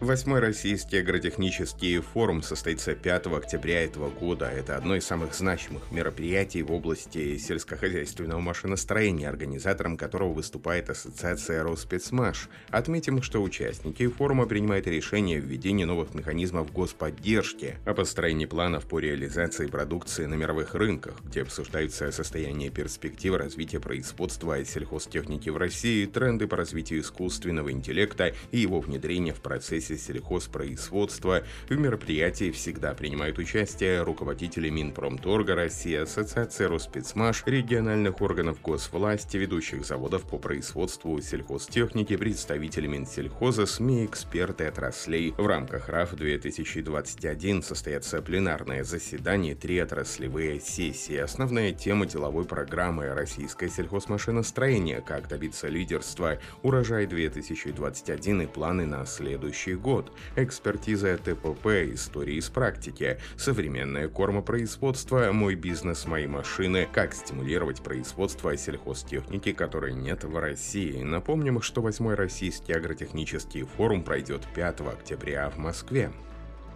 Восьмой российский агротехнический форум состоится 5 октября этого года. Это одно из самых значимых мероприятий в области сельскохозяйственного машиностроения, организатором которого выступает Ассоциация Роспецмаш. Отметим, что участники форума принимают решение о введении новых механизмов господдержки, о построении планов по реализации продукции на мировых рынках, где обсуждаются состояние перспективы развития производства сельхозтехники в России, тренды по развитию искусственного интеллекта и его внедрения в процессе процессе сельхозпроизводства. В мероприятии всегда принимают участие руководители Минпромторга России, Ассоциация Роспецмаш, региональных органов госвласти, ведущих заводов по производству сельхозтехники, представители Минсельхоза, СМИ, эксперты отраслей. В рамках РАФ-2021 состоятся пленарное заседание, три отраслевые сессии. Основная тема деловой программы «Российское сельхозмашиностроение. Как добиться лидерства. Урожай 2021 и планы на следующий год, экспертиза ТПП, истории из практики, современное кормопроизводство, мой бизнес, мои машины, как стимулировать производство сельхозтехники, которой нет в России. Напомним, что 8 Российский агротехнический форум пройдет 5 октября в Москве.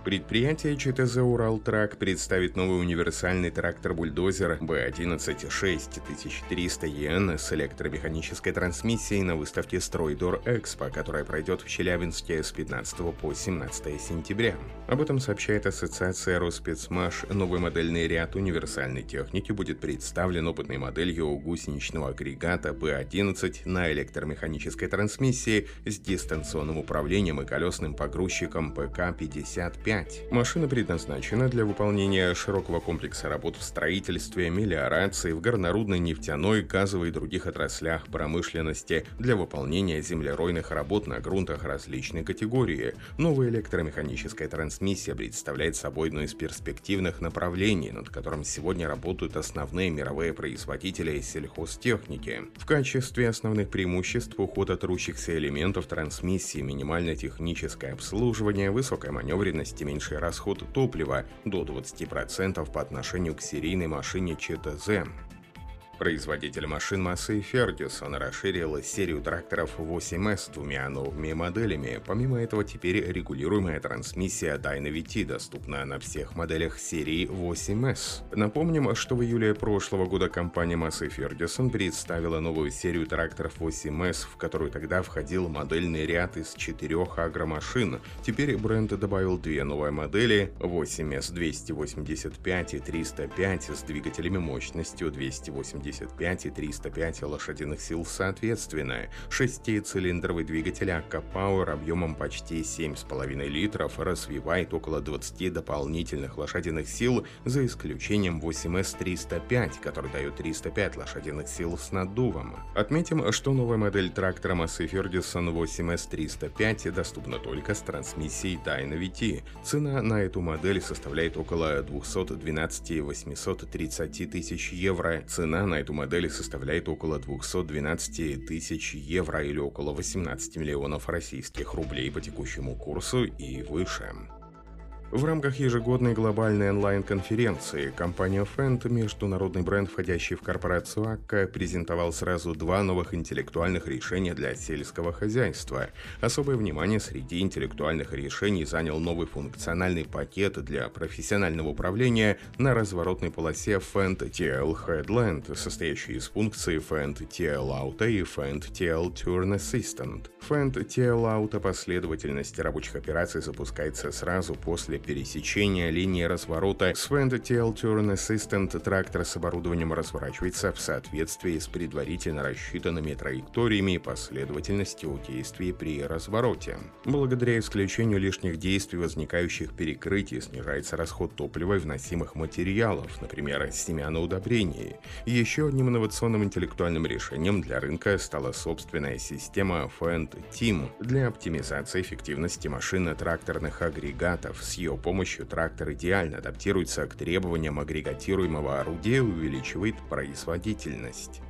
Предприятие ЧТЗ «Уралтрак» представит новый универсальный трактор-бульдозер B11 6300EN с электромеханической трансмиссией на выставке «Стройдор Экспо», которая пройдет в Челябинске с 15 по 17 сентября. Об этом сообщает Ассоциация Роспецмаш. Новый модельный ряд универсальной техники будет представлен опытной моделью гусеничного агрегата B11 на электромеханической трансмиссии с дистанционным управлением и колесным погрузчиком ПК-55 5. Машина предназначена для выполнения широкого комплекса работ в строительстве, мелиорации, в горнорудной, нефтяной, газовой и других отраслях промышленности, для выполнения землеройных работ на грунтах различной категории. Новая электромеханическая трансмиссия представляет собой одно из перспективных направлений, над которым сегодня работают основные мировые производители сельхозтехники. В качестве основных преимуществ уход от трущихся элементов трансмиссии, минимальное техническое обслуживание, высокая маневренность и меньший расход топлива до 20% по отношению к серийной машине ЧТЗ. Производитель машин Массей Фергюсон расширил серию тракторов 8S двумя новыми моделями. Помимо этого, теперь регулируемая трансмиссия Dynavit доступна на всех моделях серии 8S. Напомним, что в июле прошлого года компания Massey Ferguson представила новую серию тракторов 8S, в которую тогда входил модельный ряд из четырех агромашин. Теперь бренд добавил две новые модели 8S 285 и 305 с двигателями мощностью 280 175 и 305 лошадиных сил соответственно. Шестицилиндровый двигатель АК Power объемом почти 7,5 литров развивает около 20 дополнительных лошадиных сил, за исключением 8S305, который дает 305 лошадиных сил с наддувом. Отметим, что новая модель трактора Massey Ferguson 8S305 доступна только с трансмиссией Dynavit. Цена на эту модель составляет около 212 830 тысяч евро. Цена на эту модель составляет около 212 тысяч евро или около 18 миллионов российских рублей по текущему курсу и выше. В рамках ежегодной глобальной онлайн-конференции компания Fendt, международный бренд, входящий в корпорацию АККА, презентовал сразу два новых интеллектуальных решения для сельского хозяйства. Особое внимание среди интеллектуальных решений занял новый функциональный пакет для профессионального управления на разворотной полосе Fendt TL Headland, состоящий из функций Fendt TL Auto и Fendt TL Turn Assistant. Fendt TL Auto последовательность рабочих операций запускается сразу после пересечения линии разворота Свенда TL Turn Assistant трактор с оборудованием разворачивается в соответствии с предварительно рассчитанными траекториями и последовательностью действий при развороте. Благодаря исключению лишних действий, возникающих перекрытий, снижается расход топлива и вносимых материалов, например, семян удобрений. Еще одним инновационным интеллектуальным решением для рынка стала собственная система Fend Team для оптимизации эффективности машинно-тракторных агрегатов с ее ее помощью трактор идеально адаптируется к требованиям агрегатируемого орудия и увеличивает производительность.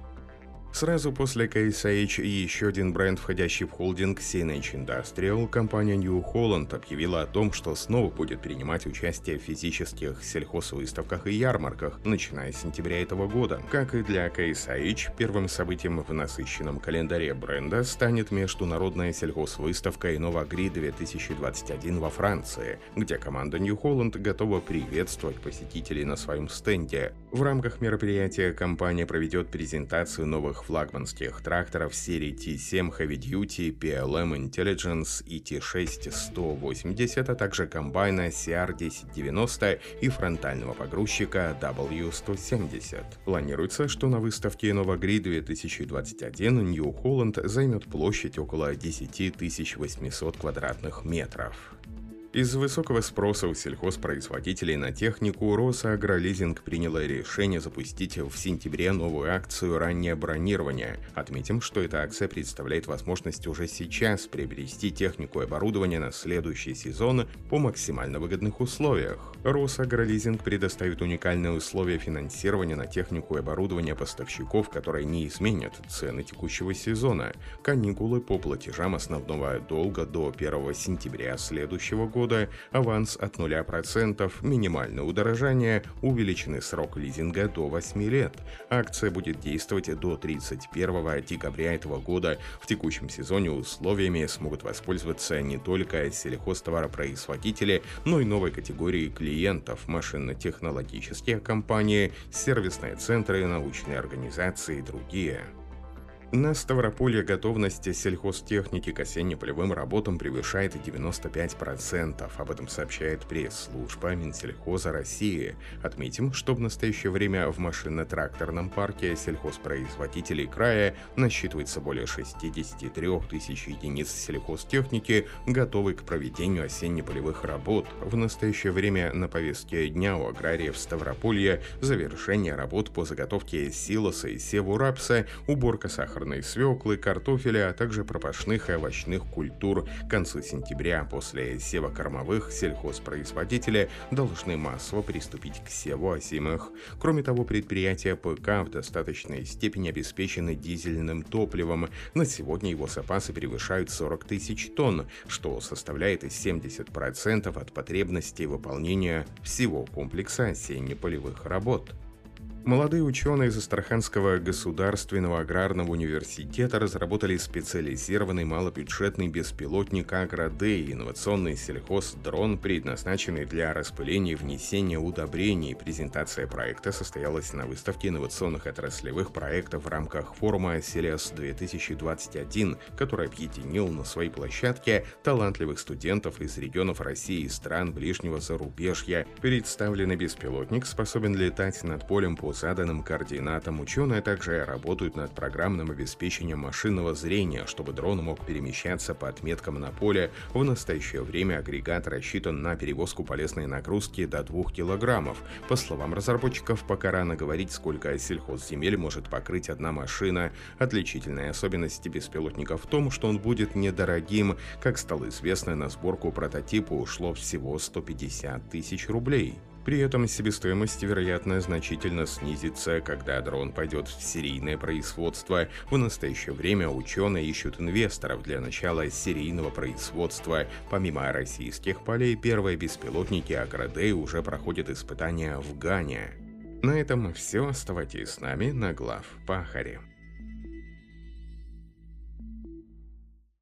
Сразу после KSH еще один бренд, входящий в холдинг CNH Industrial, компания New Holland объявила о том, что снова будет принимать участие в физических сельхозвыставках и ярмарках, начиная с сентября этого года. Как и для KSH, первым событием в насыщенном календаре бренда станет международная сельхозвыставка Innovagri 2021 во Франции, где команда New Holland готова приветствовать посетителей на своем стенде. В рамках мероприятия компания проведет презентацию новых флагманских тракторов серии T7 Heavy Duty, PLM Intelligence и T6 180, а также комбайна CR1090 и фронтального погрузчика W170. Планируется, что на выставке Новогри 2021 New Holland займет площадь около 10 800 квадратных метров. Из-за высокого спроса у сельхозпроизводителей на технику Росагролизинг приняла решение запустить в сентябре новую акцию «Раннее бронирование». Отметим, что эта акция представляет возможность уже сейчас приобрести технику и оборудование на следующий сезон по максимально выгодных условиях. Росагролизинг предоставит уникальные условия финансирования на технику и оборудование поставщиков, которые не изменят цены текущего сезона. Каникулы по платежам основного долга до 1 сентября следующего года года, аванс от 0%, минимальное удорожание, увеличенный срок лизинга до 8 лет. Акция будет действовать до 31 декабря этого года. В текущем сезоне условиями смогут воспользоваться не только сельхозтоваропроизводители, но и новой категории клиентов – машинно-технологические компании, сервисные центры, научные организации и другие. На Ставрополье готовность сельхозтехники к осенне-полевым работам превышает 95%. Об этом сообщает пресс-служба Минсельхоза России. Отметим, что в настоящее время в машинно-тракторном парке сельхозпроизводителей края насчитывается более 63 тысяч единиц сельхозтехники, готовой к проведению осенне-полевых работ. В настоящее время на повестке дня у аграриев Ставрополья завершение работ по заготовке силоса и севу рапса, уборка сахара сахарной свеклы, картофеля, а также пропашных и овощных культур. К концу сентября после сева кормовых сельхозпроизводители должны массово приступить к севу осимых. Кроме того, предприятия ПК в достаточной степени обеспечены дизельным топливом. На сегодня его запасы превышают 40 тысяч тонн, что составляет 70% от потребностей выполнения всего комплекса осенне-полевых работ. Молодые ученые из Астраханского государственного аграрного университета разработали специализированный малобюджетный беспилотник «Агродей» инновационный сельхоздрон, предназначенный для распыления и внесения удобрений. Презентация проекта состоялась на выставке инновационных отраслевых проектов в рамках форума «Селес-2021», который объединил на своей площадке талантливых студентов из регионов России и стран ближнего зарубежья. Представленный беспилотник способен летать над полем по заданным координатам ученые также работают над программным обеспечением машинного зрения, чтобы дрон мог перемещаться по отметкам на поле. В настоящее время агрегат рассчитан на перевозку полезной нагрузки до 2 килограммов. По словам разработчиков, пока рано говорить, сколько сельхозземель может покрыть одна машина. Отличительная особенность беспилотника в том, что он будет недорогим. Как стало известно, на сборку прототипа ушло всего 150 тысяч рублей. При этом себестоимость, вероятно, значительно снизится, когда дрон пойдет в серийное производство. В настоящее время ученые ищут инвесторов для начала серийного производства. Помимо российских полей, первые беспилотники Агродей уже проходят испытания в Гане. На этом все. Оставайтесь с нами на глав Пахаре.